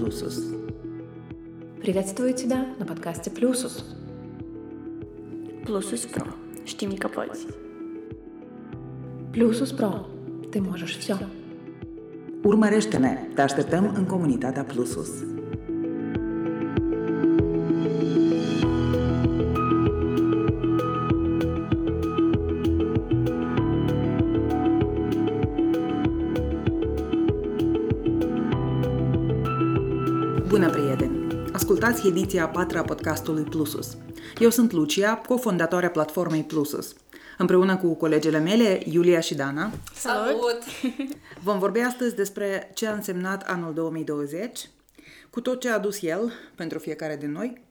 Plusus. Приветствую тебя на подкасте Плюсус. Pro. Știm că poți. Плюсус Про. Ты можешь все. Urmărește-ne! Te așteptăm în comunitatea Plusus. Ascultați ediția a patra a podcastului Plusus. Eu sunt Lucia, cofondatoarea platformei Plusus. Împreună cu colegele mele, Iulia și Dana, Salut! vom vorbi astăzi despre ce a însemnat anul 2020, cu tot ce a adus el pentru fiecare din noi,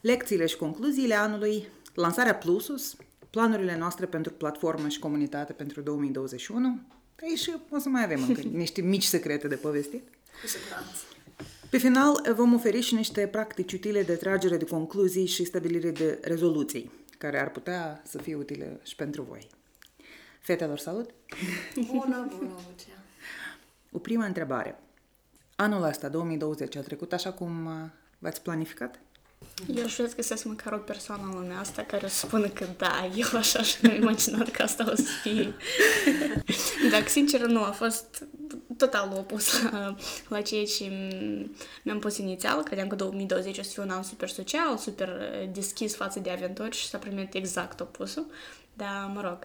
lecțiile și concluziile anului, lansarea Plusus, planurile noastre pentru platformă și comunitate pentru 2021, Ei, și o să mai avem încă niște mici secrete de povestit. Cu siguranță. Pe final, vom oferi și niște practici utile de tragere de concluzii și stabilire de rezoluții, care ar putea să fie utile și pentru voi. Fetelor, salut! Bună, bună, Lucia. O primă întrebare. Anul ăsta, 2020, a trecut așa cum uh, v-ați planificat? Eu aș vrea să găsesc măcar o persoană în lumea asta care o să spună că da, eu așa și mi-am imaginat că asta o să fie. Dar, sincer, nu, a fost total opus la, la ceea ce mi-am pus inițial. Credeam că 2020 o să fie un an super social, super uh, deschis față de aventuri și s-a primit exact opusul. Dar, mă rog,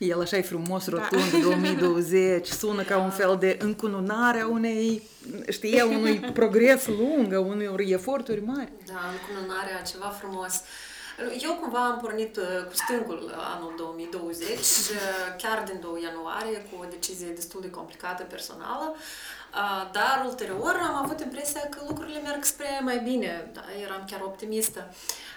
El așa e frumos, rotund, 2020, sună ca un fel de încununare a unei, știi, a unui progres lung, a unor eforturi mari. Da, încununarea, ceva frumos. Eu cumva am pornit uh, cu stângul anul 2020, uh, chiar din 2 ianuarie, cu o decizie destul de complicată personală, uh, dar ulterior am avut impresia că lucrurile merg spre mai bine, da, eram chiar optimistă. Uh,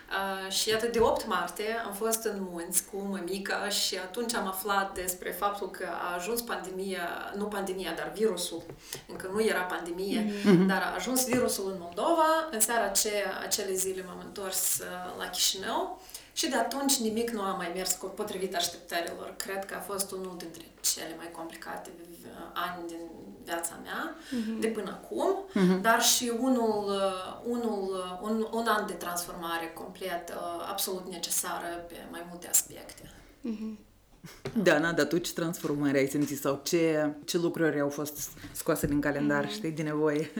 și iată, de 8 martie am fost în munți cu mămica și atunci am aflat despre faptul că a ajuns pandemia, nu pandemia, dar virusul, încă nu era pandemie, mm-hmm. dar a ajuns virusul în Moldova. În seara aceea, acele zile m-am întors uh, la Chișinău și de atunci nimic nu a mai mers cu potrivit așteptărilor. Cred că a fost unul dintre cele mai complicate uh, ani din viața mea mm-hmm. de până acum, mm-hmm. dar și unul, uh, unul, uh, un, un an de transformare complet, uh, absolut necesară pe mai multe aspecte. mm-hmm. Da, dar tu ce transformări ai simțit sau ce, ce lucruri au fost scoase din calendar, mm. știi, din nevoie?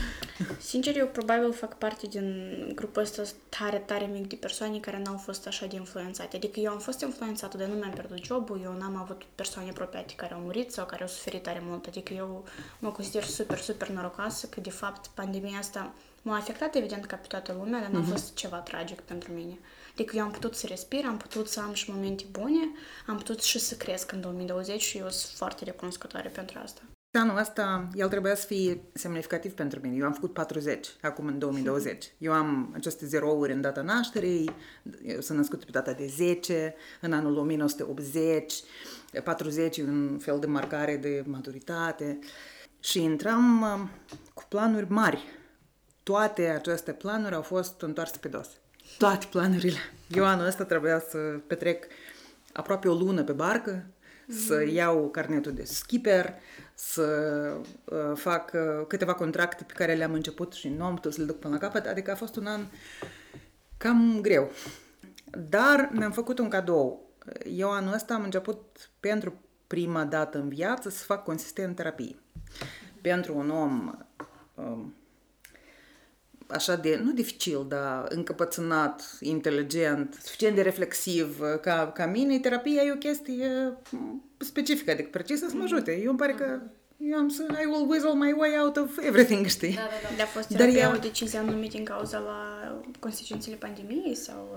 Sincer, eu probabil fac parte din grupul ăsta tare, tare mic de persoane care n-au fost așa de influențate. Adică eu am fost influențată, dar nu mi-am pierdut jobul, eu n-am avut persoane apropiate care au murit sau care au suferit tare mult. Adică eu mă consider super, super norocoasă că, de fapt, pandemia asta m-a afectat, evident, ca pe toată lumea, dar n-a Mhm. fost ceva tragic pentru mine. Adică eu am putut să respir, am putut să am și momente bune, am putut și să cresc în 2020 și eu sunt foarte recunoscătoare pentru asta. Anul ăsta, el trebuia să fie semnificativ pentru mine. Eu am făcut 40 acum în 2020. Eu am aceste zerouri în data nașterii, eu sunt născut pe data de 10, în anul 1980, 40 e un fel de marcare de maturitate și intram uh, cu planuri mari. Toate aceste planuri au fost întoarse pe dos. Toate planurile. Eu anul ăsta trebuia să petrec aproape o lună pe barcă, să iau carnetul de skipper, să uh, fac uh, câteva contracte pe care le-am început și nu am putut să le duc până la capăt, adică a fost un an cam greu. Dar mi-am făcut un cadou. Eu anul ăsta am început pentru prima dată în viață să fac consistent terapie. Pentru un om um, așa de, nu dificil, dar încăpățânat, inteligent, suficient de reflexiv ca, ca mine, terapia e o chestie m, specifică, adică precisă să mă ajute. Eu îmi pare că eu am să, I will weasel my way out of everything, știi? Da, da, da. Dar a fost Dar terapia ea- o decizie anume din cauza la consecințele pandemiei sau...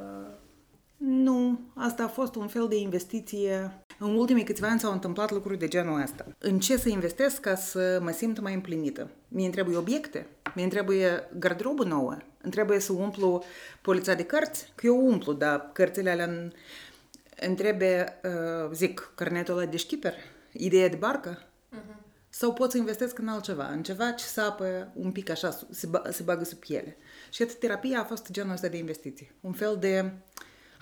uh, Nu, asta a fost un fel de investiție. În ultimii câțiva ani s-au întâmplat lucruri de genul ăsta. În ce să investesc ca să mă simt mai împlinită? Mie îmi trebuie obiecte, mie îmi trebuie garderobă nouă, îmi trebuie să umplu polița de cărți, că eu umplu, dar cărțile alea îmi- îmi trebuie, uh, zic, carnetul ăla de șchiper, ideea de barcă, sau pot să investesc în altceva, în ceva ce sapă un pic așa, se, ba- se bagă sub piele. Și atât terapia a fost genul ăsta de investiție. Un fel de,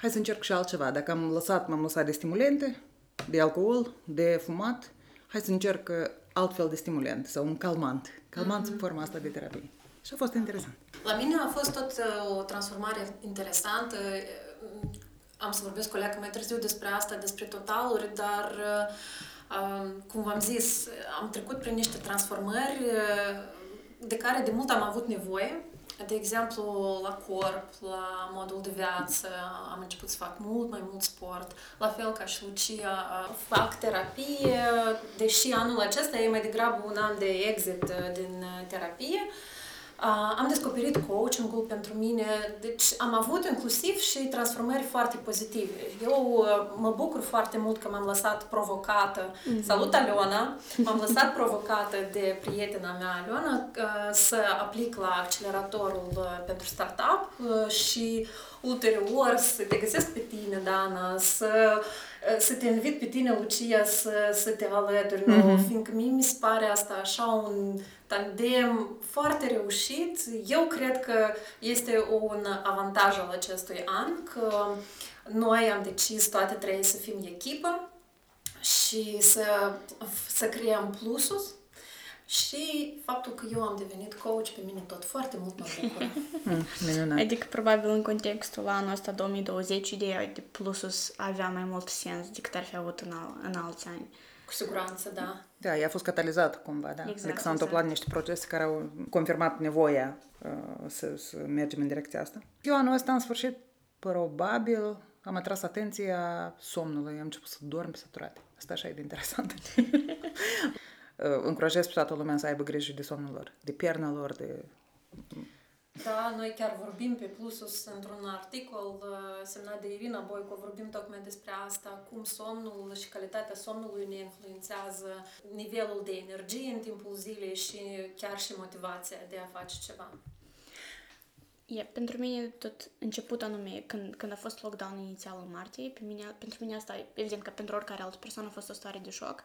hai să încerc și altceva. Dacă am lăsat, m-am lăsat de stimulente, de alcool, de fumat, hai să încerc uh, altfel de stimulant sau un calmant. Calmant mm-hmm. sub forma asta de terapie. Și a fost interesant. La mine a fost tot uh, o transformare interesantă. Am să vorbesc cu Leacă mai târziu despre asta, despre totaluri, dar uh, cum v-am zis, am trecut prin niște transformări uh, de care de mult am avut nevoie de exemplu, la corp, la modul de viață, am început să fac mult mai mult sport, la fel ca și Lucia, fac terapie, deși anul acesta e mai degrabă un an de exit din terapie, am descoperit coaching-ul pentru mine, deci am avut inclusiv și transformări foarte pozitive. Eu mă bucur foarte mult că m-am lăsat provocată. Mm-hmm. Salut, Aliona! M-am lăsat provocată de prietena mea, Aliona, să aplic la acceleratorul pentru startup și ulterior să te găsesc pe tine, Dana, să să te invit pe tine, Lucia, să, să te alături mm-hmm. fiindcă mie mi se pare asta așa un tandem foarte reușit. Eu cred că este un avantaj al acestui an că noi am decis toate trei să fim echipă și să, să creăm plusul și faptul că eu am devenit coach pe mine tot foarte mult mă bucură. mm, adică probabil în contextul anul ăsta 2020 ideea de plusus avea mai mult sens decât ar fi avut în, al, în alți ani. Cu siguranță, da. Da, ea a fost catalizat cumva, da. Exact, adică s-au întâmplat exact. niște procese care au confirmat nevoia uh, să, să mergem în direcția asta. Eu anul ăsta, în sfârșit, probabil am atras atenția somnului, am început să dorm săturat. Asta așa e de interesant. încurajez pe toată lumea să aibă grijă de somnul lor, de piernă lor, de... Da, noi chiar vorbim pe Plusus într-un articol semnat de Irina Boico, vorbim tocmai despre asta, cum somnul și calitatea somnului ne influențează nivelul de energie în timpul zilei și chiar și motivația de a face ceva. Yeah, pentru mine tot început anume, când, când a fost lockdown inițial în martie, pe mine, pentru mine asta, evident că pentru oricare altă persoană a fost o stare de șoc,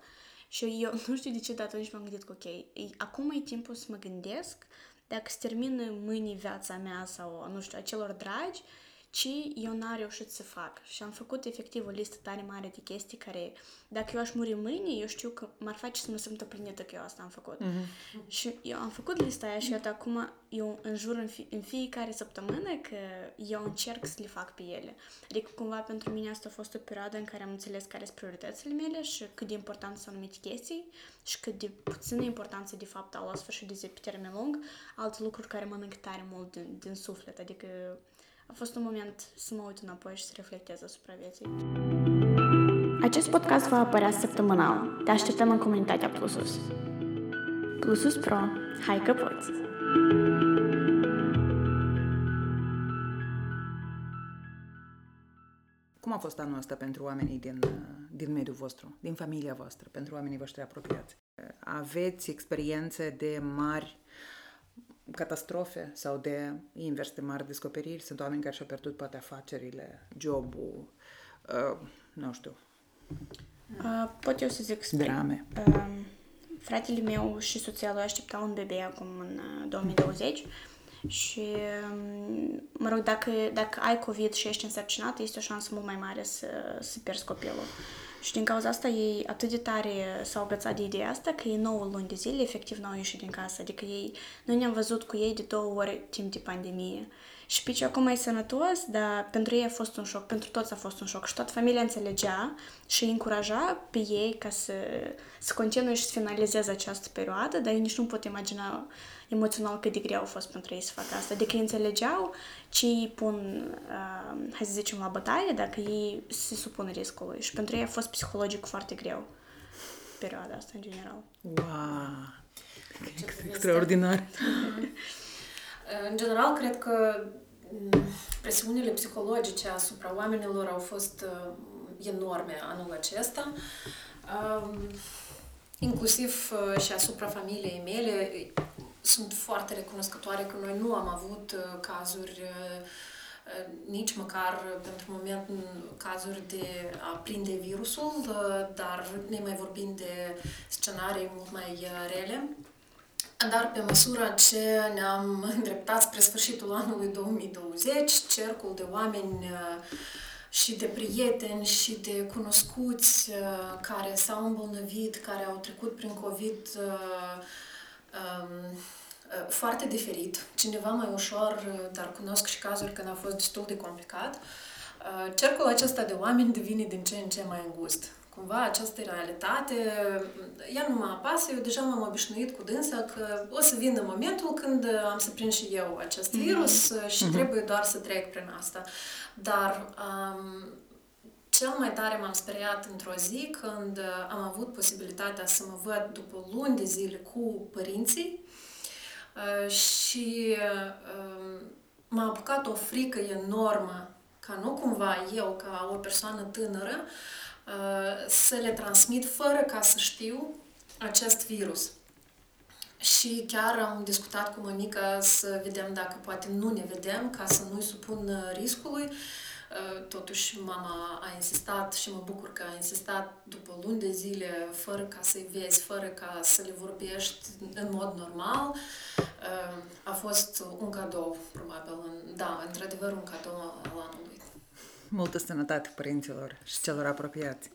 și eu nu știu de ce, dar atunci m-am gândit că, ok, acum e timpul să mă gândesc dacă se termină mâine viața mea sau, nu știu, acelor dragi, ci eu n-am reușit să fac. Și am făcut efectiv o listă tare mare de chestii care, dacă eu aș muri mâine, eu știu că m-ar face să mă simt împlinită că eu asta am făcut. Mm-hmm. Și eu am făcut lista aia și iată acum eu înjur în, fi, în fiecare săptămână că eu încerc să le fac pe ele. Adică cumva pentru mine asta a fost o perioadă în care am înțeles care sunt prioritățile mele și cât de important sunt anumite chestii și cât de puțină importanță de fapt au la sfârșit de zi pe termen lung alte lucruri care mănânc tare mult din, din suflet. Adică a fost un moment să mă uit înapoi și să reflectez asupra vieții. Acest podcast va apărea săptămânal. Te așteptăm în comunitatea Plusus. Plusus Pro. Hai că poți! Cum a fost anul ăsta pentru oamenii din, din mediul vostru, din familia voastră, pentru oamenii voștri apropiați? Aveți experiențe de mari catastrofe sau de invers de mari descoperiri. Sunt oameni care și-au pierdut poate afacerile, jobul, uh, nu știu. Uh, pot eu să zic spre... Drame. Uh, fratele meu și soția lui așteptau un bebe acum în 2020 și, um, mă rog, dacă, dacă ai COVID și ești însărcinat, este o șansă mult mai mare să, să pierzi copilul. Și din cauza asta ei atât de tare s-au agățat de ideea asta că ei 9 luni de zile efectiv n-au ieșit din casă. Adică ei, noi ne-am văzut cu ei de două ori timp de pandemie. Și Pici acum e sănătos, dar pentru ei a fost un șoc, pentru toți a fost un șoc și toată familia înțelegea și îi încuraja pe ei ca să, să continue și să finalizeze această perioadă, dar ei nici nu pot imagina emoțional cât de greu a fost pentru ei să facă asta. Adică ei înțelegeau ce îi pun, uh, hai să zicem, la bătaie dacă ei se supun riscului. Și pentru ei a fost psihologic foarte greu perioada asta, în general. Wow! Extraordinar! În general, cred că mm, presiunile psihologice asupra oamenilor au fost uh, enorme anul acesta. Uh, inclusiv uh, și asupra familiei mele sunt foarte recunoscătoare că noi nu am avut uh, cazuri uh, uh, nici măcar pentru moment cazuri de a prinde virusul, dar ne mai vorbim de scenarii mult mai rele. Dar pe măsură ce ne-am îndreptat spre sfârșitul anului 2020, cercul de oameni și de prieteni și de cunoscuți uh, care s-au îmbolnăvit, care au trecut prin COVID uh, um, uh, foarte diferit. Cineva mai ușor, dar cunosc și cazuri când a fost destul de complicat. Cercul acesta de oameni devine din ce în ce mai îngust cumva această realitate, ea nu mă apasă, eu deja m-am obișnuit cu dânsa că o să vină momentul când am să prind și eu acest mhm. virus mm-hmm. și mm-hmm. trebuie doar să trec prin asta. Dar um, cel mai tare m-am speriat într-o zi când am avut posibilitatea să mă văd după luni de zile cu părinții uh, și uh, m-a apucat o frică enormă ca nu cumva eu, ca o persoană tânără, uh, să le transmit fără ca să știu acest virus. Și chiar am discutat cu mămica să vedem dacă poate nu ne vedem, ca să nu-i supun riscului. Totuși, mama a insistat și mă bucur că a insistat după luni de zile, fără ca să-i vezi, fără ca să le vorbești în mod normal. A fost un cadou, probabil. Da, într-adevăr, un cadou al anului. Multă sănătate părinților și celor apropiați.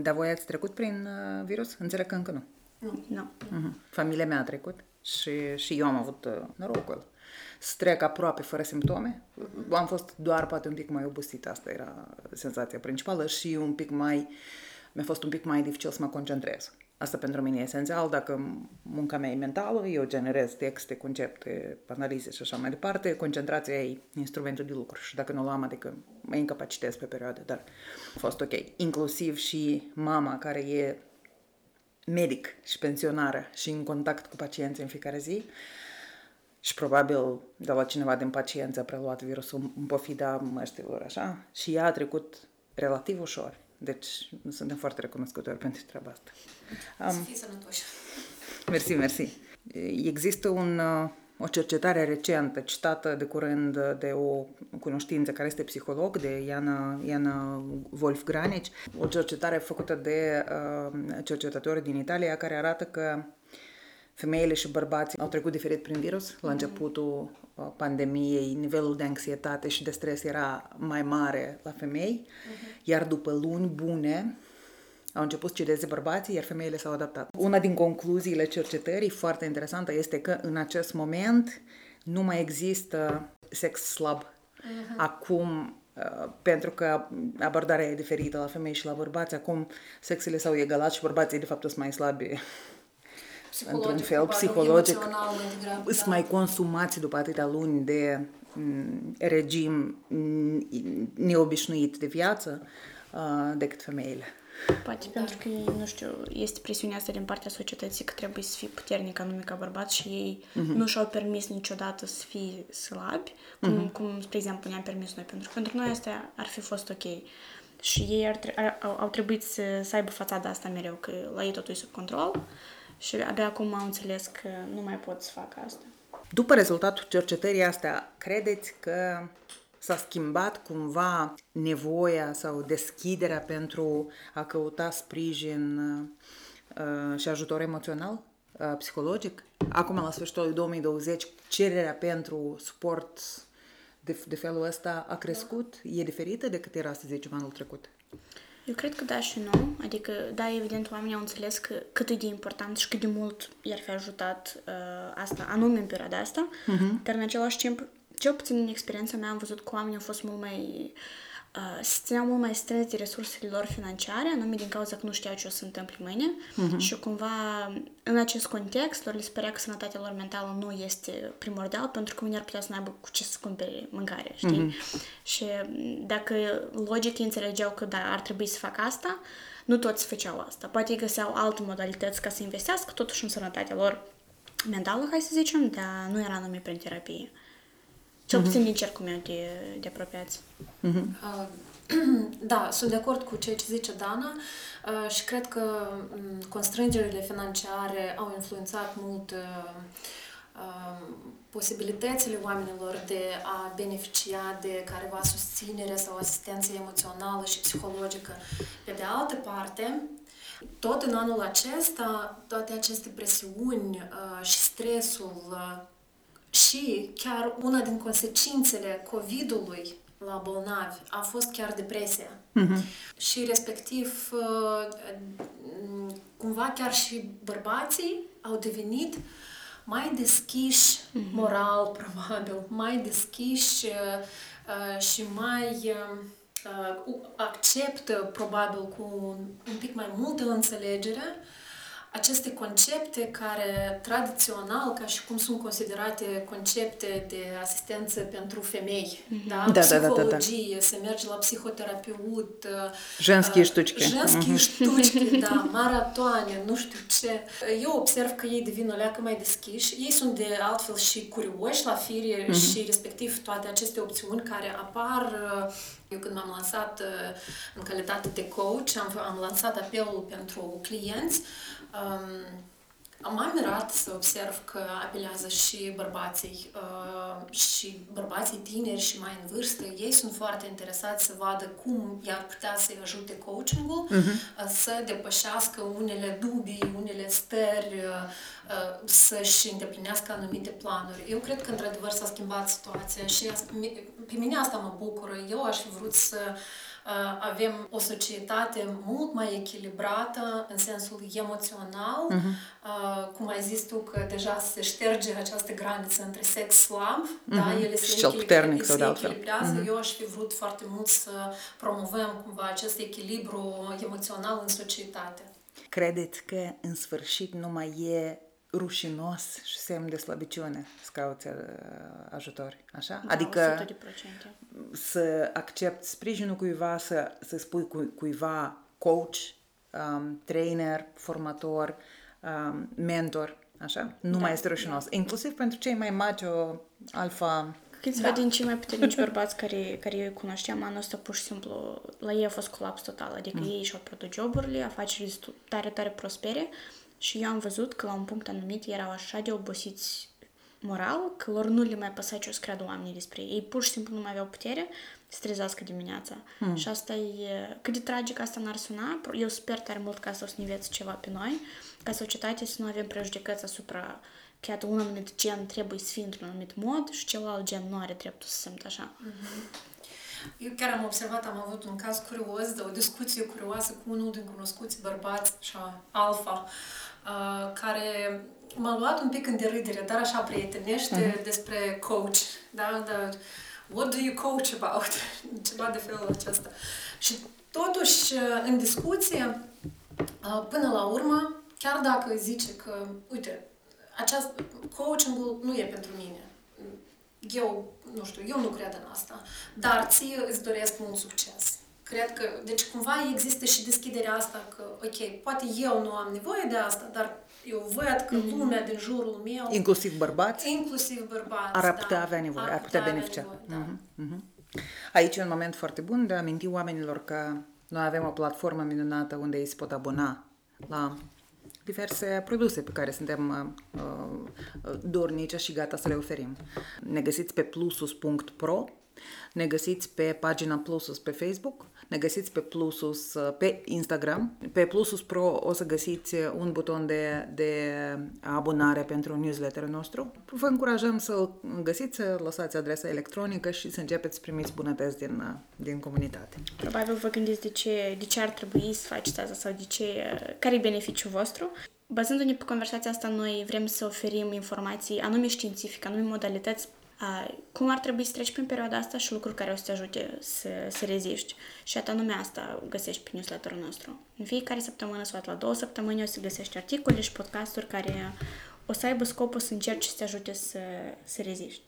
Dar voi ați trecut prin virus? Înțeleg că încă nu. Nu. nu. Uh-huh. Familia mea a trecut și, și eu am avut uh, norocul să trec aproape fără simptome. Am fost doar poate un pic mai obosit, asta era senzația principală și un pic mai, mi-a fost un pic mai dificil să mă concentrez. Asta pentru mine e esențial, dacă munca mea e mentală, eu generez texte, concepte, analize și așa mai departe, concentrația e instrumentul de lucru și dacă nu l-am, adică mă incapacitez pe perioade, dar a fost ok. Inclusiv și mama care e medic și pensionară și în contact cu pacienții în fiecare zi, și probabil de la cineva din paciență a preluat virusul în pofida măștilor, așa, și ea a trecut relativ ușor. Deci suntem foarte recunoscători pentru treaba asta. Um, să fii sănătoși. Mersi, mersi. Există un, uh, o cercetare recentă, citată de curând de o cunoștință care este psiholog, de Iana, Iana Wolf Granici, o cercetare făcută de uh, cercetători din Italia care arată că femeile și bărbații au trecut diferit prin virus. La începutul uh, pandemiei, nivelul de anxietate și de stres era mai mare la femei, uh-huh. iar după luni bune au început să cedeze bărbații, iar femeile s-au adaptat. Una din concluziile cercetării, foarte interesantă, este că în acest moment nu mai există sex slab. Uh-huh. Acum uh, pentru că abordarea e diferită la femei și la bărbați. Acum sexele s-au egalat și bărbații de fapt sunt mai slabi într-un fel psihologic, sunt da. mai consumați după atâtea luni de mm, regim mm, neobișnuit de viață uh, decât femeile. Poate da. pentru că ei, nu știu, este presiunea asta din partea societății că trebuie să fii puternic anume ca bărbat și ei uh-huh. nu și-au permis niciodată să fie slabi, cum, uh-huh. cum, spre exemplu, ne-am permis noi. Pentru că pentru noi asta ar fi fost ok. Și ei ar, ar, au, au trebuit să, să aibă fațada asta mereu, că la ei totul e sub control. Și abia acum am înțeles că nu mai pot să fac asta. După rezultatul cercetării astea, credeți că s-a schimbat cumva nevoia sau deschiderea pentru a căuta sprijin uh, și ajutor emoțional, uh, psihologic? Acum, la sfârșitul 2020, cererea pentru suport de, de felul ăsta a crescut? E diferită decât era, să zicem, anul trecut? Eu cred că da și nu. Adică, da, evident, oamenii au înțeles că cât e de important și cât de mult i-ar fi ajutat uh, asta, anume în perioada asta, uh-huh. dar în același timp, cel puțin în experiența mea, am văzut că oamenii au fost mult mai uh, se țineau mult mai strâns de resursele lor financiare, anume din cauza că nu știau ce o să întâmple mâine uh-huh. și cumva în acest context lor le părea că sănătatea lor mentală nu este primordial pentru că mâine ar putea să nu aibă cu ce să cumpere mâncare, știi? Uh-huh. Și dacă logic înțelegeau că da, ar trebui să fac asta, nu toți făceau asta. Poate găseau alte modalități ca să investească totuși în sănătatea lor mentală, hai să zicem, dar nu era numai prin terapie. Cel puțin din cercul meu de, de apropiați. Uh-huh. Uh, da, sunt de acord cu ceea ce zice Dana uh, și cred că um, constrângerile financiare au influențat mult uh, uh, posibilitățile oamenilor de a beneficia de careva susținere sau asistență emoțională și psihologică. Pe de altă parte, tot în anul acesta, toate aceste presiuni uh, și stresul uh, și chiar una din consecințele COVID-ului la bolnavi a fost chiar depresia. Mhm. Și respectiv, uh, cumva chiar și bărbații au devenit mai deschiși moral, probabil, mai deschiși uh, uh, și mai uh, uh, acceptă, probabil, cu un, un pic mai multă înțelegere aceste concepte care tradițional, ca și cum sunt considerate concepte de asistență pentru femei, da? Da, da, da, da, da. Psihologie, să mergi la psihoterapeut, Женские uh, штучки. Женskие штучки, da, maratoane, nu știu ce. Eu observ că ei devin o leacă mai deschiși. Ei sunt de altfel și curioși la fire și respectiv toate aceste opțiuni care apar uh, eu când m-am lansat uh, în calitate de coach, am, am lansat apelul pentru clienți, um, M-am mirat să observ că apelează și bărbații uh, și bărbații tineri și mai în vârstă. Ei sunt foarte interesați să vadă cum i-ar putea să-i ajute coachingul uh, să depășească unele dubii, unele stări, uh, uh, să-și îndeplinească anumite planuri. Eu cred că într-adevăr s-a schimbat situația și as- mi- pe mine asta mă bucură. Eu aș fi vrut să uh, avem o societate mult mai echilibrată în sensul emoțional, uh, cum ai zis tu că deja se șterge această graniță între sex slab, da, ele se, Și cel echilibra- puternic sau se de altfel. echilibrează. Eu aș fi vrut foarte mult să promovăm cumva acest echilibru emoțional în societate. Credeți că în sfârșit nu mai e rușinos și semn de slăbiciune să cauți uh, ajutor, așa? Da, adică 100%. să accepti sprijinul cuiva, să, să spui cu, cuiva coach, um, trainer, formator, um, mentor, așa? Nu mai este rușinos. Inclusiv pentru cei mai macho, alfa... Câțiva da. din cei mai puternici bărbați care, care eu îi cunoșteam anul ăsta, pur și simplu, la ei a fost colaps total. Adică mm. ei și-au pierdut joburile, afacerile sunt tare, tare prospere și eu am văzut că la un punct anumit erau așa de obosiți moral că lor nu le mai păsa ce o să creadă oamenii despre ei. Ei pur și simplu nu mai aveau putere să trezească dimineața. Mm. Și asta e... Cât de tragic asta n-ar suna, eu sper tare mult ca să o să ne înveți ceva pe noi, ca societate să nu avem prejudecăți asupra că iată, un anumit gen trebuie să fie într-un anumit mod și celălalt gen nu are dreptul să se simtă așa. Eu chiar am observat, am avut un caz curios, de o discuție curioasă cu unul din cunoscuți bărbați, așa, alfa, uh, care m-a luat un pic în derâdere, dar așa prietenește uh-huh. despre coach, da, da, what do you coach about? Ceva de felul acesta. Și totuși, uh, în discuție, uh, până la urmă, chiar dacă zice că, uite, aceast, coachingul nu e pentru mine, eu, nu știu, eu nu cred în asta, dar ție îți doresc mult succes. Cred că, deci cumva există și deschiderea asta că, ok, poate eu nu am nevoie de asta, dar eu văd că mm-hmm. lumea din jurul meu, Inclusiv bărbați, inclusiv bărbați, ar putea da, avea nevoie, ar ar putea avea beneficia. nevoie, da. Mhm, mhm. Aici e un moment foarte bun de a aminti oamenilor că noi avem o platformă minunată unde ei se pot abona la diverse produse pe care suntem uh, uh, dornici și gata să le oferim. Ne găsiți pe plusus.pro, ne găsiți pe pagina Plusus pe Facebook, ne găsiți pe Plusus uh, pe Instagram. Pe Plusus Pro o să găsiți un buton de, de abonare pentru newsletterul nostru. Vă încurajăm să găsiți, să lăsați adresa electronică și să începeți să primiți bunătăți din, uh, din comunitate. Probabil vă gândiți de ce, de ce ar trebui să faceți asta sau de ce, care e beneficiul vostru. Bazându-ne pe conversația asta, noi vrem să oferim informații anume științifice, anume modalități a, cum ar trebui să treci prin perioada asta și lucruri care o să te ajute să, să reziști. Și atât anume asta găsești pe newsletterul nostru. În fiecare săptămână sau la două săptămâni o să găsești articole și podcasturi care o să aibă scopul să încerci să te ajute să, să reziști.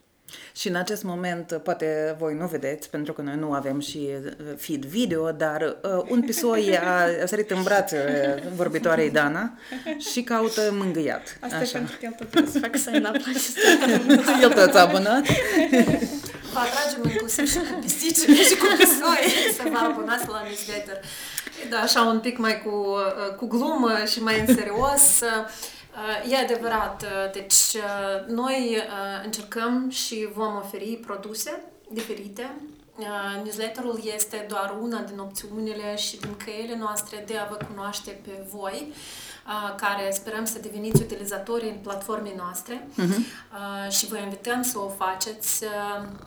Și în acest moment, poate voi nu vedeți, pentru că noi nu avem și feed video, dar uh, un pisoi a, a sărit în brațe vorbitoarei Dana și caută mângâiat. Asta Așa. e pentru că el tot trebuie să facă sign up la acest El tot s-a abonat. Vă atragem inclusiv și cu pisicile și cu pisoi să vă abonați la newsletter. Da, așa un pic mai cu, uh, cu glumă și mai în serios. Uh, E adevărat, uh, deci uh, noi uh, încercăm și vom oferi produse diferite Uh, newsletterul este doar una din opțiunile și din căile noastre de a vă cunoaște pe voi, uh, care sperăm să deveniți utilizatori în platformei noastre uh-huh. și vă invităm să o faceți,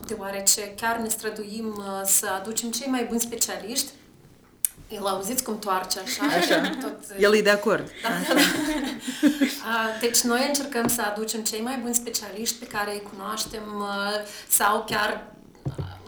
deoarece chiar ne străduim să aducem cei mai buni specialiști el auziți cum toarce așa? Așa. Tot... El e de acord. Da, da, da. Deci noi încercăm să aducem cei mai buni specialiști pe care îi cunoaștem sau chiar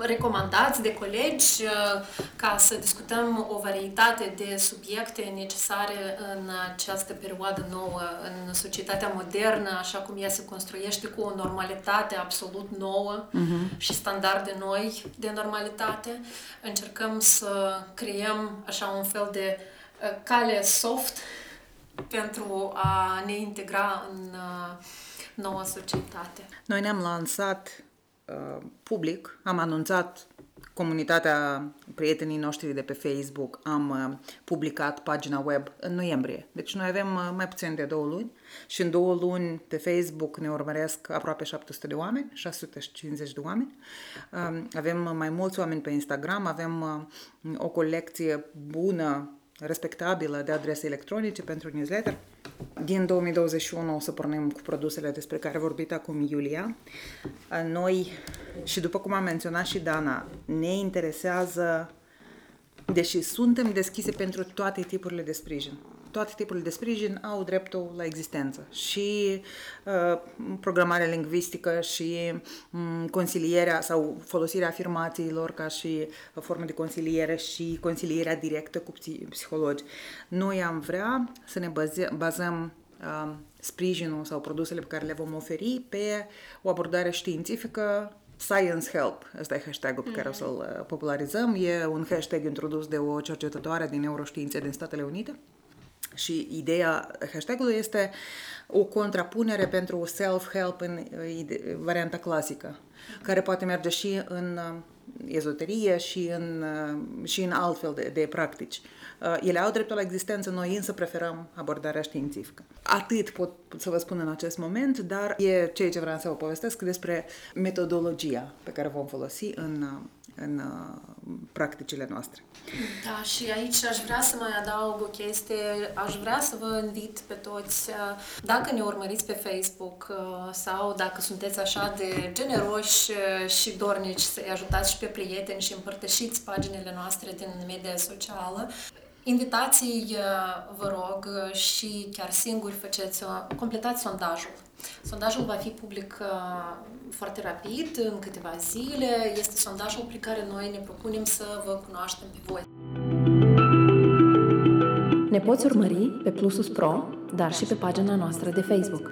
recomandați de colegi uh, ca să discutăm o varietate de subiecte necesare în această perioadă nouă, în societatea modernă, așa cum ea se construiește cu o normalitate absolut nouă uh-huh. și standarde noi de normalitate. Încercăm să creăm așa un fel de uh, cale soft pentru a ne integra în uh, noua societate. Noi ne-am lansat Uh, public, am anunțat comunitatea prietenii noștri de pe Facebook, am uh, publicat pagina web în noiembrie. Deci noi avem uh, mai puțin de două luni și în două luni pe Facebook ne urmăresc aproape 700 de oameni, 650 de oameni. Avem mai mulți oameni pe Instagram, avem o colecție bună, respectabilă de adrese electronice pentru newsletter. Din 2021 o să pornim cu produsele despre care a vorbit acum Iulia. Noi, și după cum a menționat și Dana, ne interesează, deși suntem deschise pentru toate tipurile de sprijin toate tipurile de sprijin au dreptul la existență și uh, programarea lingvistică și um, consilierea sau folosirea afirmațiilor ca și formă de consiliere și consilierea directă cu psihologi. Noi am vrea să ne baze, bazăm uh, sprijinul sau produsele pe care le vom oferi pe o abordare științifică Science Help, ăsta e hashtagul pe care o să-l uh, popularizăm. E un hashtag introdus de o cercetătoare din neuroștiințe din Statele Unite. Și ideea hashtagului este o contrapunere pentru self-help în varianta clasică, care poate merge și în uh, ezoterie și în, uh, și în altfel de, de practici. Uh, ele au dreptul la existență, noi însă preferăm abordarea științifică. Atât pot să vă spun în acest moment, dar e ceea ce vreau să vă povestesc despre metodologia pe care vom folosi în în uh, practicile noastre. Da, și aici aș vrea să mai adaug o chestie. Aș vrea să vă invit pe toți, uh, dacă ne urmăriți pe Facebook uh, sau dacă sunteți așa de generoși și dornici să-i ajutați și pe prieteni și împărtășiți paginile noastre din media socială, Invitații, vă rog, și chiar singuri faceți, completați sondajul. Sondajul va fi public foarte rapid, în câteva zile. Este sondajul prin care noi ne propunem să vă cunoaștem pe voi. Ne poți urmări pe Plusus Pro, dar și pe pagina noastră de Facebook.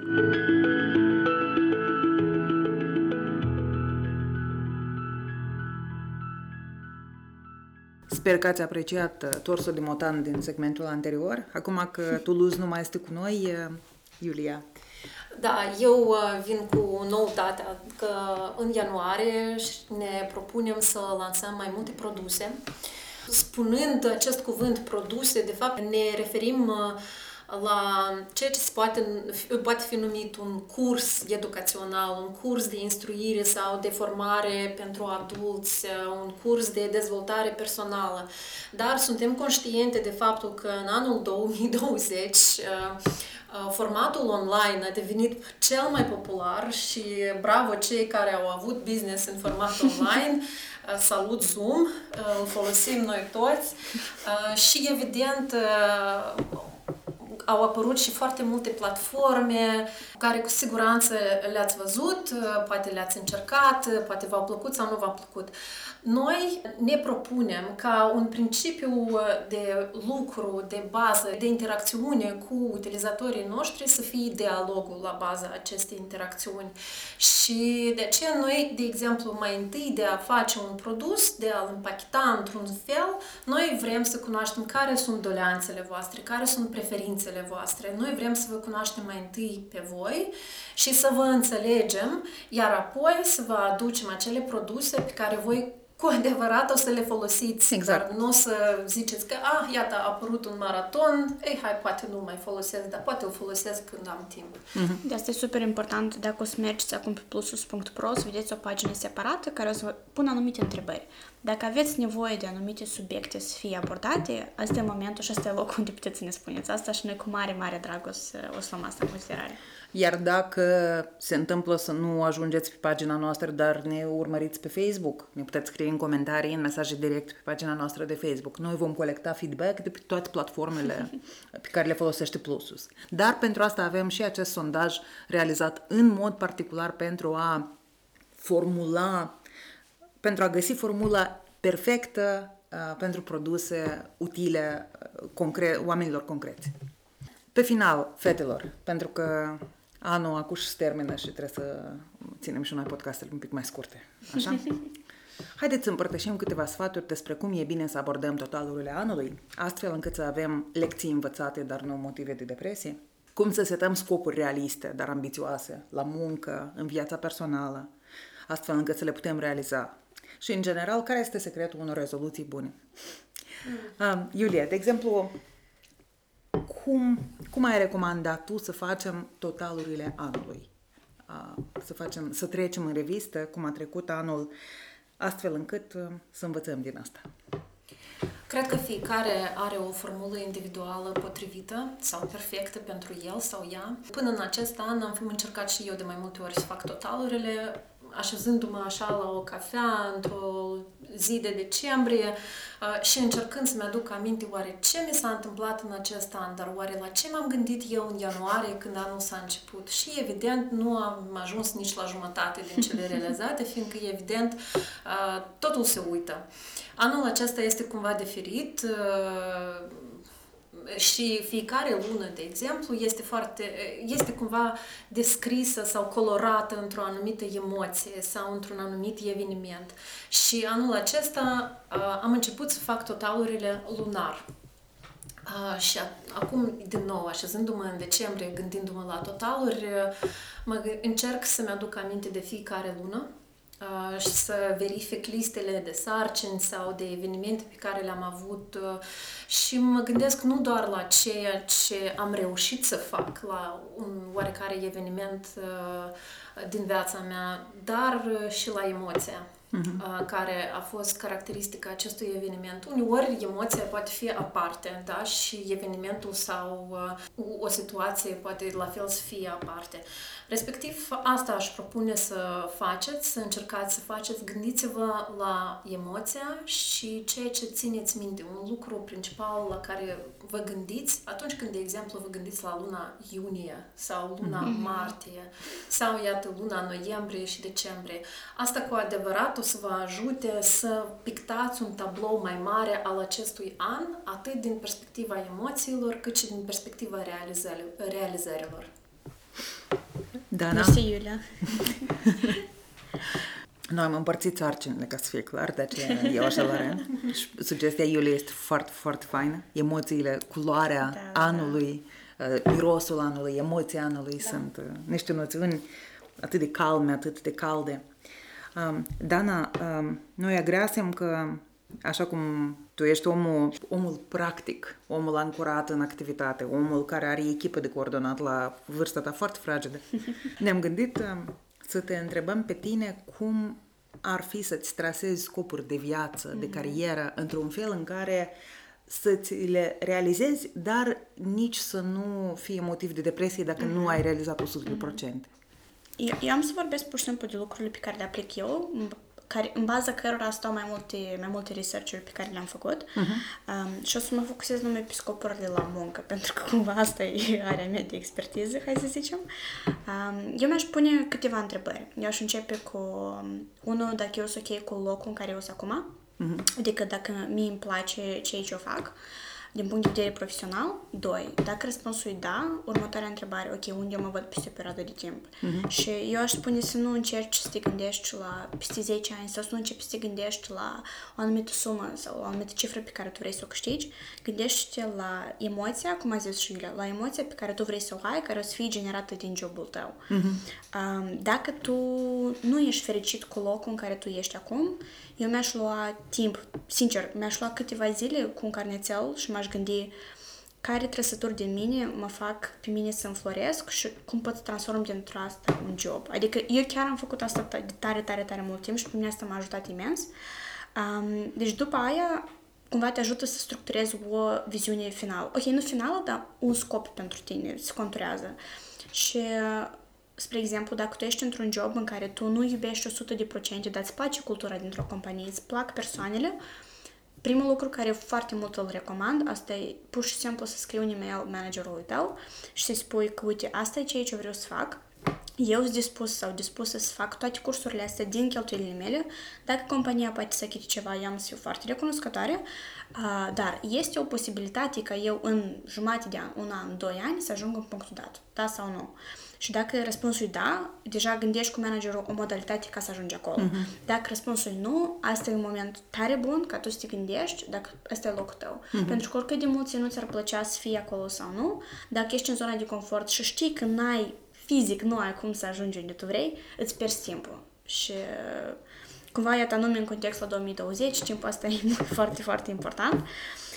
Sper că ați apreciat uh, torsul de motan din segmentul anterior. Acum că Toulouse nu mai este cu noi, uh, Iulia. Da, eu uh, vin cu noutatea că în ianuarie ne propunem să lansăm mai multe produse. Spunând acest cuvânt produse, de fapt ne referim la ceea ce se poate, poate fi numit un curs educațional, un curs de instruire sau de formare pentru adulți, un curs de dezvoltare personală. Dar suntem conștiente de faptul că în anul 2020 formatul online a devenit cel mai popular și bravo cei care au avut business în format online. Salut Zoom, îl folosim noi toți și evident au apărut și foarte multe platforme care cu siguranță le-ați văzut, poate le-ați încercat, poate v-au plăcut sau nu v-au plăcut. Noi ne propunem ca un principiu de lucru, de bază, de interacțiune cu utilizatorii noștri să fie dialogul la baza acestei interacțiuni. Și de aceea noi, de exemplu, mai întâi de a face un produs, de a-l împacheta într-un fel, noi vrem să cunoaștem care sunt doleanțele voastre, care sunt preferințele voastre. Noi vrem să vă cunoaștem mai întâi pe voi și să vă înțelegem, iar apoi să vă aducem acele produse pe care voi cu adevărat o să le folosiți, Exact. dar nu o să ziceți că, ah, iată, a apărut un maraton, ei, hai, poate nu mai folosesc, dar poate o folosesc când am timp. De asta e super important dacă o să mergeți acum pe plusus.pro să vedeți o pagină separată care o să vă pună anumite întrebări. Dacă aveți nevoie de anumite subiecte să fie abordate, asta e momentul și asta e locul unde puteți să ne spuneți asta și noi cu mare, mare drag o să, o să luăm asta în considerare. Iar dacă se întâmplă să nu ajungeți pe pagina noastră, dar ne urmăriți pe Facebook, ne puteți scrie în comentarii, în mesaje direct pe pagina noastră de Facebook. Noi vom colecta feedback de pe toate platformele pe care le folosește Plusus. Dar pentru asta avem și acest sondaj realizat în mod particular pentru a formula, pentru a găsi formula perfectă uh, pentru produse utile uh, concre- oamenilor concreți. Pe final, fetelor, pentru că anul acum și se termină și trebuie să ținem și noi podcastele un pic mai scurte. Așa? Haideți să împărtășim câteva sfaturi despre cum e bine să abordăm totalurile anului, astfel încât să avem lecții învățate, dar nu motive de depresie. Cum să setăm scopuri realiste, dar ambițioase, la muncă, în viața personală, astfel încât să le putem realiza. Și, în general, care este secretul unor rezoluții bune? Mm. Iulia, de exemplu, cum, cum ai recomandat tu să facem totalurile anului? Uh, să, facem, să trecem în revistă cum a trecut anul, astfel încât uh, să învățăm din asta. Cred că fiecare are o formulă individuală potrivită sau perfectă pentru el sau ea. Până în acest an am încercat și eu de mai multe ori să fac totalurile, așezându-mă așa la o cafea într-o zi de decembrie uh, și încercând să-mi aduc aminte oare ce mi s-a întâmplat în acest an, dar oare la ce m-am gândit eu în ianuarie când anul s-a început. Și evident nu am ajuns nici la jumătate din cele realizate, fiindcă evident uh, totul se uită. Anul acesta este cumva diferit, uh, și fiecare lună, de exemplu, este foarte, este cumva descrisă sau colorată într-o anumită emoție sau într-un anumit eveniment. Și anul acesta am început să fac totalurile lunar. Uh, și a, acum, din nou, așezându-mă în decembrie, gândindu-mă la totaluri, mă, încerc să-mi aduc aminte de fiecare lună uh, și să verific listele de sarcini sau de evenimente pe care le-am avut uh, și mă gândesc nu doar la ceea ce am reușit să fac, la un oarecare eveniment uh, din viața mea, dar uh, și la emoția uh-huh. care a fost caracteristica acestui eveniment. Uneori emoția poate fi aparte, da, și evenimentul sau uh, o situație poate la fel să fie aparte. Respectiv, asta aș propune să faceți, să încercați să faceți, gândiți-vă la emoția și ceea ce țineți minte, un lucru principal la care vă gândiți atunci când, de exemplu, vă gândiți la luna iunie sau luna mm-hmm. martie sau, iată, luna noiembrie și decembrie. Asta cu adevărat o să vă ajute să pictați un tablou mai mare al acestui an, atât din perspectiva emoțiilor, cât și din perspectiva realizărilor. Da, Mersi, Iulia. Noi am împărțit sarcinile, ca să fie clar, de aceea eu așa la Sugestia Iuliei este foarte, foarte faină. Emoțiile, culoarea da, anului, da. mirosul anului, emoția anului da. sunt uh, niște noțiuni atât de calme, atât de calde. Um, Dana, um, noi agreasem că, așa cum tu ești omul, omul practic, omul ancorat în activitate, omul care are echipă de coordonat la vârsta ta foarte fragedă, ne-am gândit um, să te întrebăm pe tine cum ar fi să-ți trasezi scopuri de viață, mm-hmm. de carieră, într-un fel în care să ți le realizezi, dar nici să nu fie motiv de depresie dacă mm-hmm. nu ai realizat 100%. Mm-hmm. Eu, eu am să vorbesc pur și simplu de lucrurile pe care le aplic eu, care, în baza cărora stau mai multe, mai multe research-uri pe care le-am făcut uh-huh. um, și o să mă focusez numai pe scopurile la muncă, pentru că cumva asta e area mea de expertiză, hai să zicem. Um, eu mi-aș pune câteva întrebări. Eu aș începe cu, um, unul, dacă eu sunt ok cu locul în care eu sunt acum, uh-huh. adică dacă mie îmi place ceea ce eu fac, din punct de vedere profesional, doi, dacă răspunsul e da, următoarea întrebare, ok, unde eu mă văd peste o perioadă de timp? Uh-huh. Și eu aș spune să nu încerci să te gândești la peste 10 ani sau să nu începi să te gândești la o anumită sumă sau o anumită cifră pe care tu vrei să o câștigi, gândește la emoția, cum a zis și Iulia, la emoția pe care tu vrei să o ai, care o să fie generată din jobul tău. Uh-huh. Um, dacă tu nu ești fericit cu locul în care tu ești acum, eu mi-aș lua timp, sincer, mi-aș lua câteva zile cu un carnețel și m-aș gândi care trăsături din mine mă fac pe mine să înfloresc și cum pot să transform dintr-o asta un job. Adică eu chiar am făcut asta de tare, tare, tare mult timp și pe mine asta m-a ajutat imens. Um, deci după aia cumva te ajută să structurezi o viziune finală. Ok, nu finală, dar un scop pentru tine, se conturează. Și spre exemplu, dacă tu ești într-un job în care tu nu iubești 100%, dar îți place cultura dintr-o companie, îți plac persoanele, primul lucru care foarte mult îl recomand, asta e pur și simplu să scrii un e-mail managerului tău și să-i spui că, uite, asta e ceea ce vreau să fac, eu sunt dispus sau dispusă să fac toate cursurile astea din cheltuielile mele. Dacă compania poate să achite ceva, eu am să fiu foarte recunoscătoare, uh, dar este o posibilitate ca eu în jumătate de an, un an, doi ani să ajung în punctul dat. Da sau nu? Și dacă răspunsul e da, deja gândești cu managerul o modalitate ca să ajungi acolo. Uh-huh. Dacă răspunsul e nu, asta e un moment tare bun ca tu să te gândești dacă ăsta e locul tău. Uh-huh. Pentru că oricât de mult nu ți-ar plăcea să fii acolo sau nu, dacă ești în zona de confort și știi că n-ai fizic, nu ai cum să ajungi unde tu vrei, îți pierzi timpul. Și cumva, iată, anume în contextul 2020, timpul ăsta e foarte, foarte important.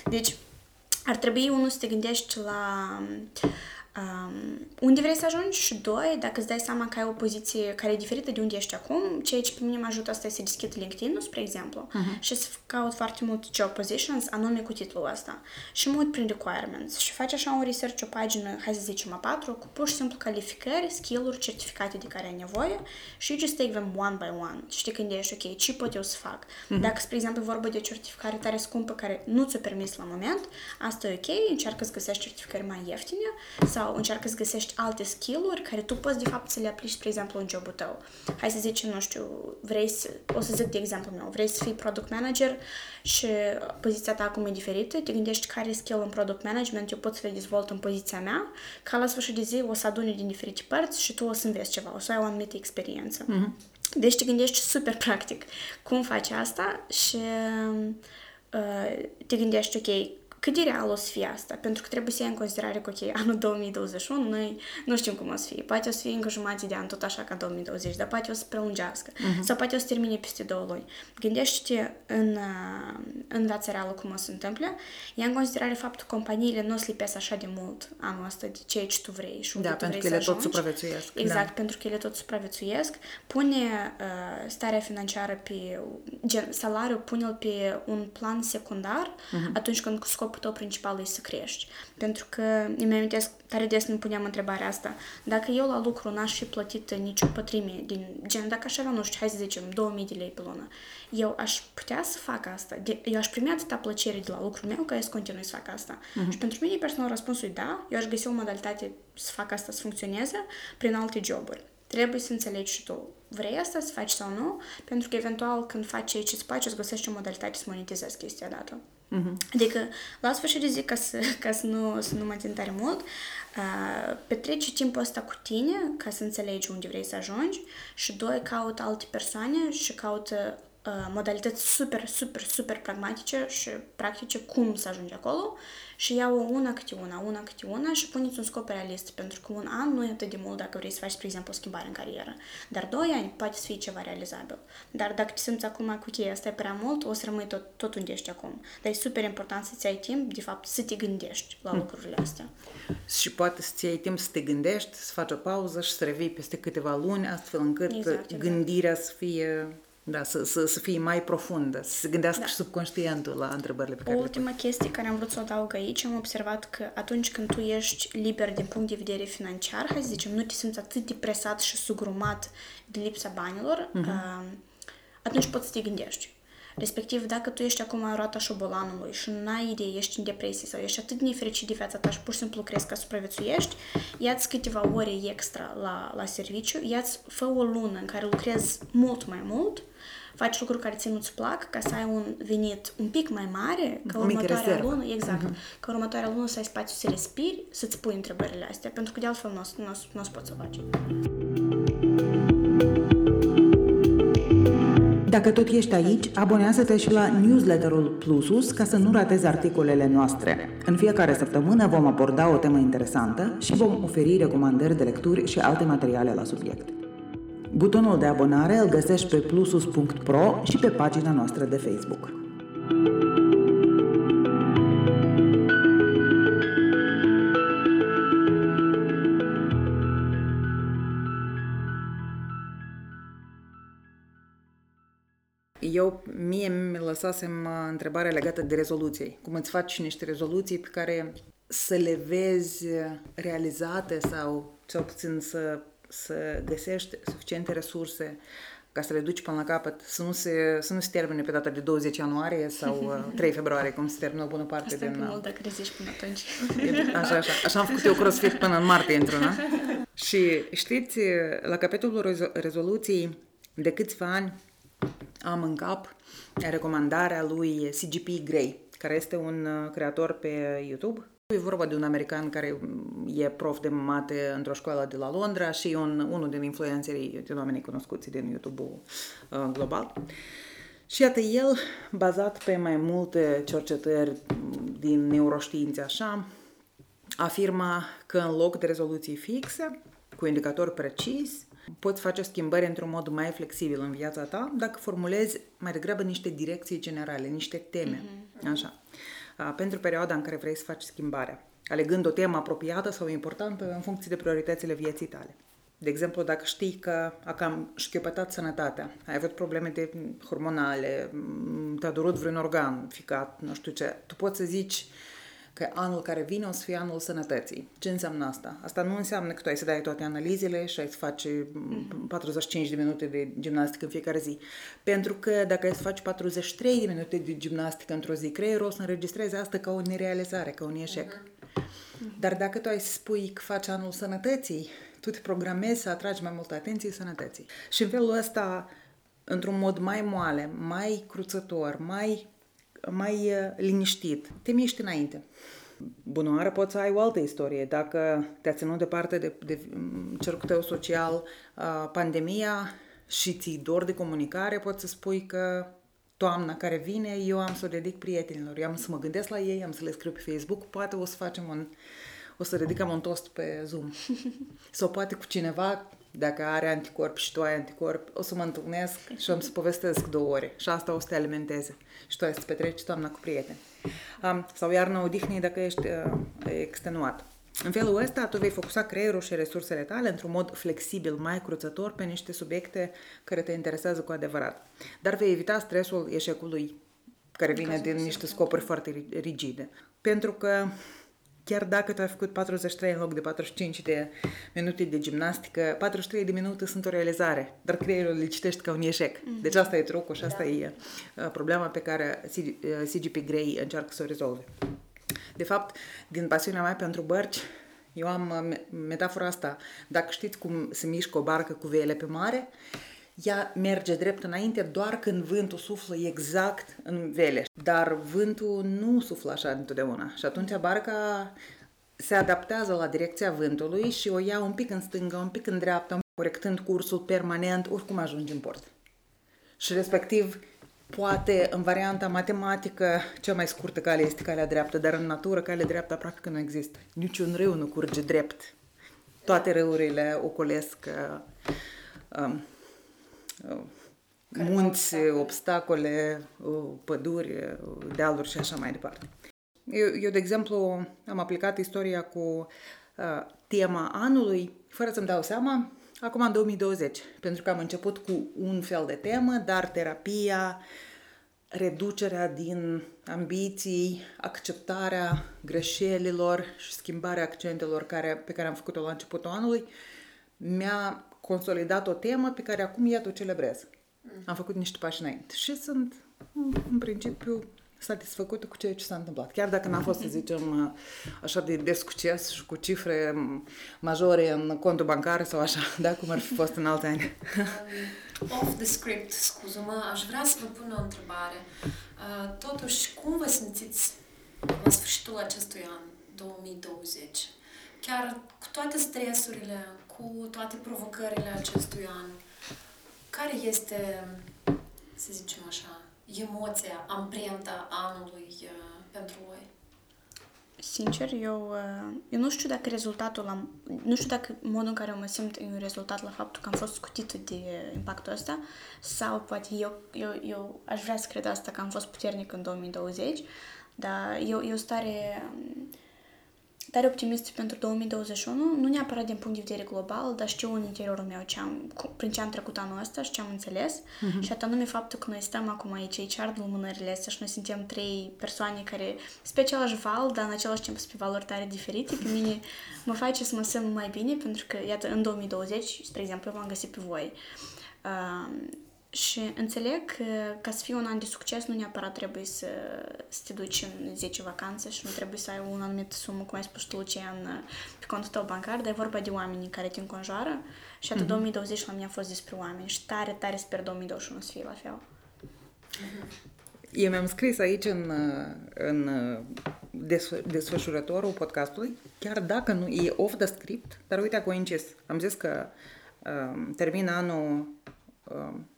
Deci, ar trebui unul să te gândești la um, unde vrei să ajungi și doi, dacă îți dai seama că ai o poziție care e diferită de unde ești acum, ceea ce pe mine mă ajută asta să deschid LinkedIn-ul, spre exemplu, uh-huh. și să caut foarte mult job positions anume cu titlul ăsta și mă uit prin requirements și faci așa un research, o pagină, hai să zicem a patru, cu pur și simplu calificări, skill-uri, certificate de care ai nevoie și just take them one by one. Și te gândești, ok, ce pot eu să fac? Uh-huh. Dacă, spre exemplu, vorba de o certificare tare scumpă care nu ți-o permis la moment, asta e ok, încearcă să găsești certificări mai ieftine sau sau încearcă să găsești alte skill-uri care tu poți de fapt să le aplici, spre exemplu, în jobul tău. Hai să zicem, nu știu, vrei să, o să zic de exemplu meu, vrei să fii product manager și poziția ta acum e diferită, te gândești care skill în product management eu pot să le dezvolt în poziția mea, ca la sfârșit de zi o să aduni din diferite părți și tu o să înveți ceva, o să ai o anumită experiență. Mm-hmm. Deci te gândești super practic cum faci asta și uh, te gândești, ok, cât de real o să fie asta? Pentru că trebuie să iei în considerare că, ok, anul 2021, noi nu știm cum o să fie. Poate o să fie încă jumătate de an, tot așa ca 2020, dar poate o să prelungească. Uh-huh. Sau poate o să termine peste două luni. Gândește-te în, uh, în viața reală cum o să întâmple. Ia în considerare faptul că companiile nu o să lipesc așa de mult anul ăsta de ceea ce tu vrei și unde da, tu pentru vrei că ele să tot ajungi. supraviețuiesc. Exact, da. pentru că ele tot supraviețuiesc. Pune uh, starea financiară pe, gen, salariul pune-l pe un plan secundar uh-huh. atunci când scopul tău principal e să crești. Pentru că îmi amintesc, tare des ne puneam întrebarea asta. Dacă eu la lucru n-aș fi plătit nicio pătrime din gen, dacă aș avea, nu știu, hai să zicem, 2000 de lei pe lună, eu aș putea să fac asta. De, eu aș primi atâta plăcere de la lucrul meu că să continui să fac asta. Uh-huh. Și pentru mine personal răspunsul e da, eu aș găsi o modalitate să fac asta să funcționeze prin alte joburi. Trebuie să înțelegi și tu vrei asta să faci sau nu, pentru că eventual când faci ceea ce îți place, îți găsești o modalitate să monetizezi chestia dată. Uh-huh. Adică, la sfârșit de zi, ca să, ca să, nu, să nu mă țin tare mult, uh, petrece timpul ăsta cu tine ca să înțelegi unde vrei să ajungi și, doi, caut alte persoane și caută uh, modalități super, super, super pragmatice și practice cum să ajungi acolo și iau una câte una, una câte una și puneți un scop realist, pentru că un an nu e atât de mult dacă vrei să faci, spre exemplu, o schimbare în carieră. Dar doi ani poate să fie ceva realizabil. Dar dacă te simți acum cu cheia asta e prea mult, o să rămâi tot, tot unde ești acum. Dar e super important să-ți ai timp, de fapt, să te gândești la lucrurile astea. Și poate să-ți iei timp să te gândești, să faci o pauză și să revii peste câteva luni, astfel încât Exact, exact. gândirea să fie da, să, să, să fie mai profundă, să se gândească Da. și subconștientul la întrebările pe O care le ultimă chestie care am vrut să o adaug aici, am observat că atunci când tu ești liber din punct de vedere financiar, hai să zicem, nu te simți atât de presat și sugrumat de lipsa banilor, uh, atunci poți să te gândești. Respectiv, dacă tu ești acum în roata șobolanului și nu ai idee, ești în depresie sau ești atât de nefericit de viața ta și pur și simplu crezi că supraviețuiești, ia-ți câteva ore extra la, la serviciu, ia-ți, fă o lună în care lucrezi mult mai mult, faci lucruri care ție nu-ți plac ca să ai un venit un pic mai mare, ca O mică următoarea rezervă. lună, exact, ca următoarea lună să ai spațiu să respiri, să-ți pui întrebările astea, pentru că de altfel nu o să- nu o să- nu o să poți să o faci. Dacă tot ești aici, abonează-te și la newsletterul Plusus ca să nu ratezi articolele noastre. În fiecare săptămână vom aborda o temă interesantă și vom oferi recomandări de lecturi și alte materiale la subiect. Butonul de abonare îl găsești pe plusus.pro și pe pagina noastră de Facebook. Eu, mie mi lăsasem uh, întrebarea legată de rezoluție. Cum îți faci niște rezoluții pe care să le vezi realizate sau cel puțin să, să găsești suficiente resurse ca să le duci până la capăt, să nu se, să nu se termine pe data de 20 ianuarie sau 3 februarie, cum se termină o bună parte Asta din... e mult dacă reziști până atunci. Așa, așa. Așa am făcut eu crossfit până în martie, într da? Și știți, la capitolul rezo- rezoluției, de câțiva ani am în cap recomandarea lui CGP Grey, care este un uh, creator pe YouTube. E vorba de un american care e prof de mate într-o școală de la Londra și un, unul din influencerii, din oamenii cunoscuți din YouTube-ul uh, global. Și iată, el, bazat pe mai multe cercetări din neuroștiințe, așa, afirma că în loc de rezoluții fixe, cu indicatori precis, poți face schimbări într-un mod mai flexibil în viața ta dacă formulezi mai degrabă niște direcții generale, niște teme. Mm-hmm. Așa. Pentru perioada în care vrei să faci schimbarea, alegând o temă apropiată sau importantă în funcție de prioritățile vieții tale. De exemplu, dacă știi că a cam șchiopătat sănătatea, ai avut probleme de hormonale, te-a durut vreun organ ficat, nu știu ce, tu poți să zici că anul care vine o să fie anul sănătății. Ce înseamnă asta? Asta nu înseamnă că tu ai să dai toate analizele și ai să faci 45 de minute de gimnastică în fiecare zi. Pentru că dacă ai să faci 43 de minute de gimnastică într-o zi, creierul o să înregistreze asta ca o nerealizare, ca un eșec. Uh-huh. Dar dacă tu ai să spui că faci anul sănătății, tu te programezi să atragi mai multă atenție sănătății. Și în felul ăsta, într-un mod mai moale, mai cruțător, mai mai uh, liniștit, te miști înainte. Bunoară poți să ai o altă istorie. Dacă te-a ținut departe de, de mm, cercul tău social uh, pandemia și ți dor de comunicare, poți să spui că toamna care vine, eu am să o dedic prietenilor, eu am să mă gândesc la ei, am să le scriu pe Facebook, poate o să facem un, o să ridicăm un toast pe Zoom. Sau poate cu cineva dacă are anticorp și tu ai anticorp, o să mă întâlnesc și am să povestesc două ore și asta o să te alimenteze și tu ai să petreci toamna cu prieteni. Um, sau iarna odihnii dacă ești uh, extenuat. În felul ăsta, tu vei focusa creierul și resursele tale într-un mod flexibil, mai cruțător pe niște subiecte care te interesează cu adevărat. Dar vei evita stresul eșecului care vine din niște scopuri foarte rigide. Pentru că chiar dacă tu ai făcut 43 în loc de 45 de minute de gimnastică, 43 de minute sunt o realizare, dar creierul le citești ca un eșec. Mm-hmm. Deci asta e trucul și asta da. e uh, problema pe care CGP uh, Grey încearcă să o rezolve. De fapt, din pasiunea mea pentru bărci, eu am uh, metafora asta. Dacă știți cum se mișcă o barcă cu vele pe mare, ea merge drept înainte doar când vântul suflă exact în vele. Dar vântul nu suflă așa întotdeauna. Și atunci barca se adaptează la direcția vântului și o ia un pic în stânga, un pic în dreapta, corectând cursul permanent, oricum ajunge în port. Și respectiv, poate în varianta matematică, cea mai scurtă cale este calea dreaptă, dar în natură calea dreaptă practic nu există. Niciun râu nu curge drept. Toate râurile ocolesc uh, um, munți, obstacole, păduri, dealuri și așa mai departe. Eu, eu, de exemplu, am aplicat istoria cu uh, tema anului, fără să-mi dau seama, acum în 2020, pentru că am început cu un fel de temă, dar terapia, reducerea din ambiții, acceptarea greșelilor și schimbarea accentelor care, pe care am făcut-o la începutul anului, mi-a consolidat o temă pe care acum iată o celebrez. Am făcut niște pași înainte și sunt, în principiu, satisfăcută cu ceea ce s-a întâmplat. Chiar dacă n-a fost, să zicem, așa de, de succes și cu cifre majore în contul bancar sau așa, da, cum ar fi fost în alți ani. Um, off the script, scuză-mă, aș vrea să vă pun o întrebare. Uh, totuși, cum vă simțiți la sfârșitul acestui an, 2020? Chiar cu toate stresurile, cu toate provocările acestui an, care este, să zicem așa, emoția, amprenta anului uh, pentru voi? Sincer, eu, uh, eu nu știu dacă rezultatul am, nu știu dacă modul în care eu mă simt e un rezultat la faptul că am fost scutită de impactul ăsta sau poate eu, eu, eu aș vrea să cred asta că am fost puternic în 2020, dar eu, eu stare tare optimist pentru 2021, nu neapărat din punct de vedere global, dar știu în interiorul meu ce am, prin ce am trecut anul ăsta și ce am înțeles. Uh-huh. Și anume faptul că noi stăm acum aici, aici ard lumânările astea și noi suntem trei persoane care sunt pe același val, dar în același timp sunt pe valori tare diferite. Pe mine mă face să mă simt mai bine pentru că, iată, în 2020, spre exemplu, v-am găsit pe voi. Uh, și înțeleg că ca să fie un an de succes nu neapărat trebuie să, să te duci în 10 vacanțe și nu trebuie să ai un anumit sumă, cum ai spus tu, Lucian, pe contul tău bancar, dar e vorba de oamenii care te înconjoară și atât mm-hmm. 2020 la mine a fost despre oameni și tare, tare sper 2021 să fie la fel. Eu mi-am scris aici în, în desfășurătorul podcastului, chiar dacă nu e off the script, dar uite, a coincis. Am zis că um, termin anul um,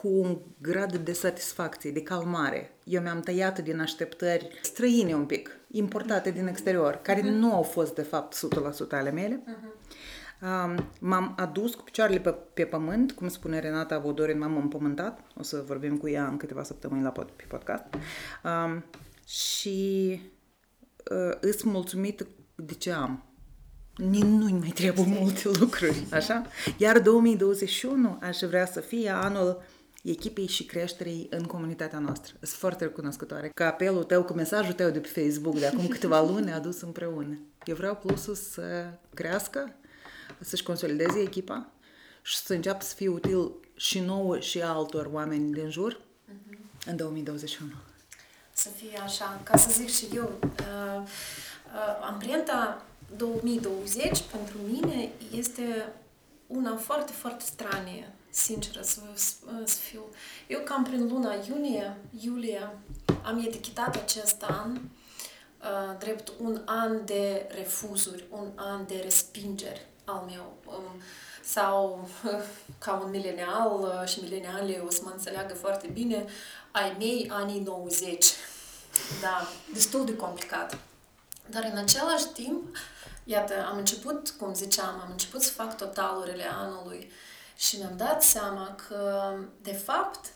cu un grad de satisfacție, de calmare. Eu mi-am tăiat din așteptări străine un pic, importate din exterior, care uh-huh. nu au fost, de fapt, 100% ale mele. Uh-huh. m-am adus cu picioarele pe, pe pământ, cum spune Renata Vodorin, m-am împământat. O să vorbim cu ea în câteva săptămâni la pod, pe podcast. Um, și uh, îs mulțumit de ce am. Nu-i mai trebuie multe lucruri, așa? Iar 2021 aș vrea să fie anul echipei și creșterii în comunitatea noastră. Sunt foarte recunoscătoare că apelul tău, cu mesajul tău de pe Facebook de acum câteva luni a adus împreună. Eu vreau plusul să crească, să-și consolideze echipa și să înceapă să fie util și nouă și altor oameni din jur uh-huh. în 2021. Să fie așa, ca să zic și eu, uh, uh, amprenta 2020 pentru mine este una foarte, foarte stranie sinceră să, să fiu. Eu cam prin luna iunie, iulie, am etichetat acest an uh, drept un an de refuzuri, un an de respingeri al meu. Um, sau uh, ca un milenial uh, și mileniale o să mă înțeleagă foarte bine, ai mei anii 90. Da, destul de complicat. Dar în același timp, iată, am început, cum ziceam, am început să fac totalurile anului și mi-am dat seama că, de fapt,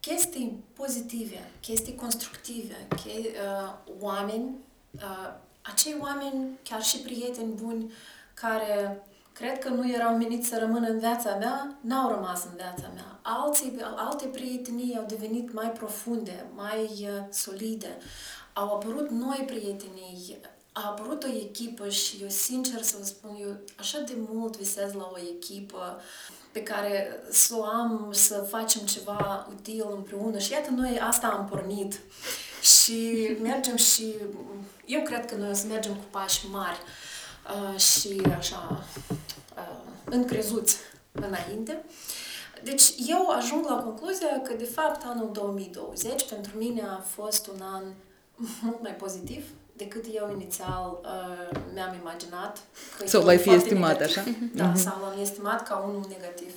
chestii pozitive, chestii constructive, che, uh, oameni, uh, acei oameni, chiar și prieteni buni, care cred că nu erau meniți să rămână în viața mea, n-au rămas în viața mea. Alții, alte prietenii au devenit mai profunde, mai uh, solide. Au apărut noi prietenii, a apărut o echipă și eu, sincer să vă spun, eu așa de mult visez la o echipă pe care să o am, să facem ceva util împreună. Și iată, noi asta am pornit. Și mergem și... Eu cred că noi o să mergem cu pași mari uh, și așa uh, încrezuți înainte. Deci eu ajung la concluzia că, de fapt, anul 2020 pentru mine a fost un an mult mai pozitiv decât eu inițial uh, mi-am imaginat. Că sau l-ai fi estimat, negativ. așa? Da, mm-hmm. sau l-am estimat ca unul negativ.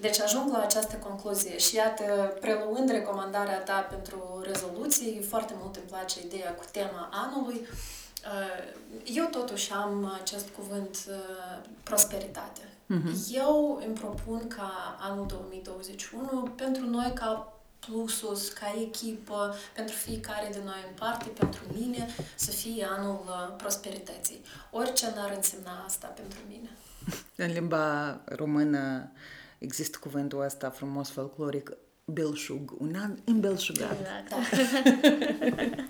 Deci ajung la această concluzie și iată, preluând recomandarea ta pentru rezoluții, foarte mult îmi place ideea cu tema anului. Uh, eu totuși am acest cuvânt uh, prosperitate. Mm-hmm. Eu îmi propun ca anul 2021 pentru noi ca plusus, ca echipă, pentru fiecare de noi în parte, pentru mine, să fie anul uh, prosperității. Orice n-ar însemna asta pentru mine. În limba română există cuvântul ăsta frumos folcloric, belșug, un an îmbelșugat. Exact. Da.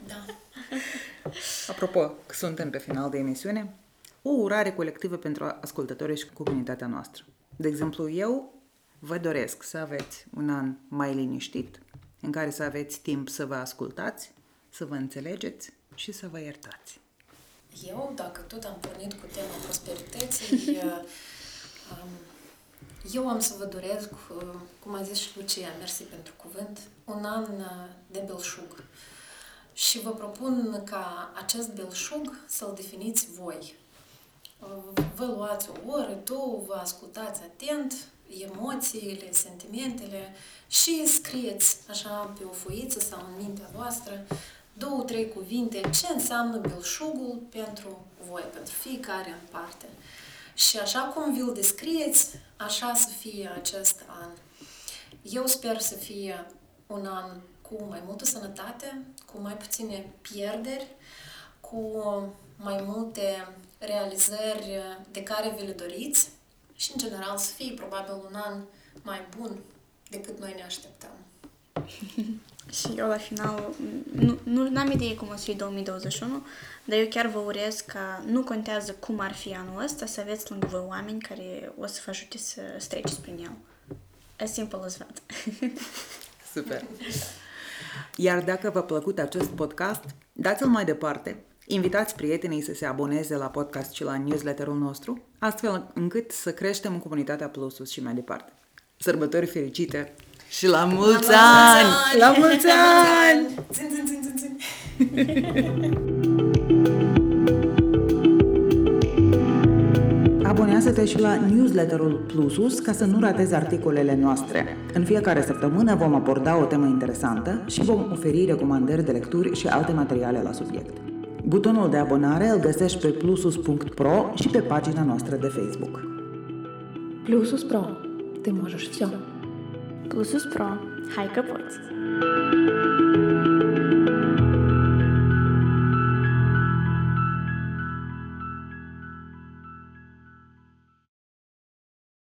da. Apropo, că suntem pe final de emisiune, o urare colectivă pentru ascultătorii și comunitatea noastră. De exemplu, eu vă doresc să aveți un an mai liniștit, în care să aveți timp să vă ascultați, să vă înțelegeți și să vă iertați. Eu, dacă tot am pornit cu tema prosperității, um, eu am să vă doresc, uh, cum a zis și Lucia, mersi pentru cuvânt, un an uh, de belșug. Și vă propun ca acest belșug să-l definiți voi. Uh, vă luați o oră, două, vă ascultați atent emoțiile, sentimentele și scrieți așa pe o foiță sau în mintea voastră două, trei cuvinte ce înseamnă belșugul pentru voi, pentru fiecare în parte. Și așa cum vi-l descrieți, așa să fie acest an. Eu sper să fie un an cu mai multă sănătate, cu mai puține pierderi, cu mai multe realizări de care vi le doriți și, în general, să fie probabil un an mai bun decât noi ne așteptăm. și eu, la final, nu, nu am idee cum o să fie 2021, dar eu chiar vă urez ca nu contează cum ar fi anul ăsta, să aveți lângă voi oameni care o să vă ajute să, să treceți prin el. As simple as that. Super! Iar dacă v-a plăcut acest podcast, dați-l mai departe, invitați prietenii să se aboneze la podcast și la newsletterul nostru, astfel încât să creștem în comunitatea Plusus și mai departe. Sărbători fericite și la mulți La ani! mulți ani! La mulți ani! Țin, țin, țin, țin, țin. Abonează-te și la newsletterul Plusus ca să nu ratezi articolele noastre. În fiecare săptămână vom aborda o temă interesantă și vom oferi recomandări de lecturi și alte materiale la subiect. Butonul de abonare îl găsești pe plusus.pro și pe pagina noastră de Facebook. Плюсус Про. Ты можешь все. Plusus Pro. Hai că poți!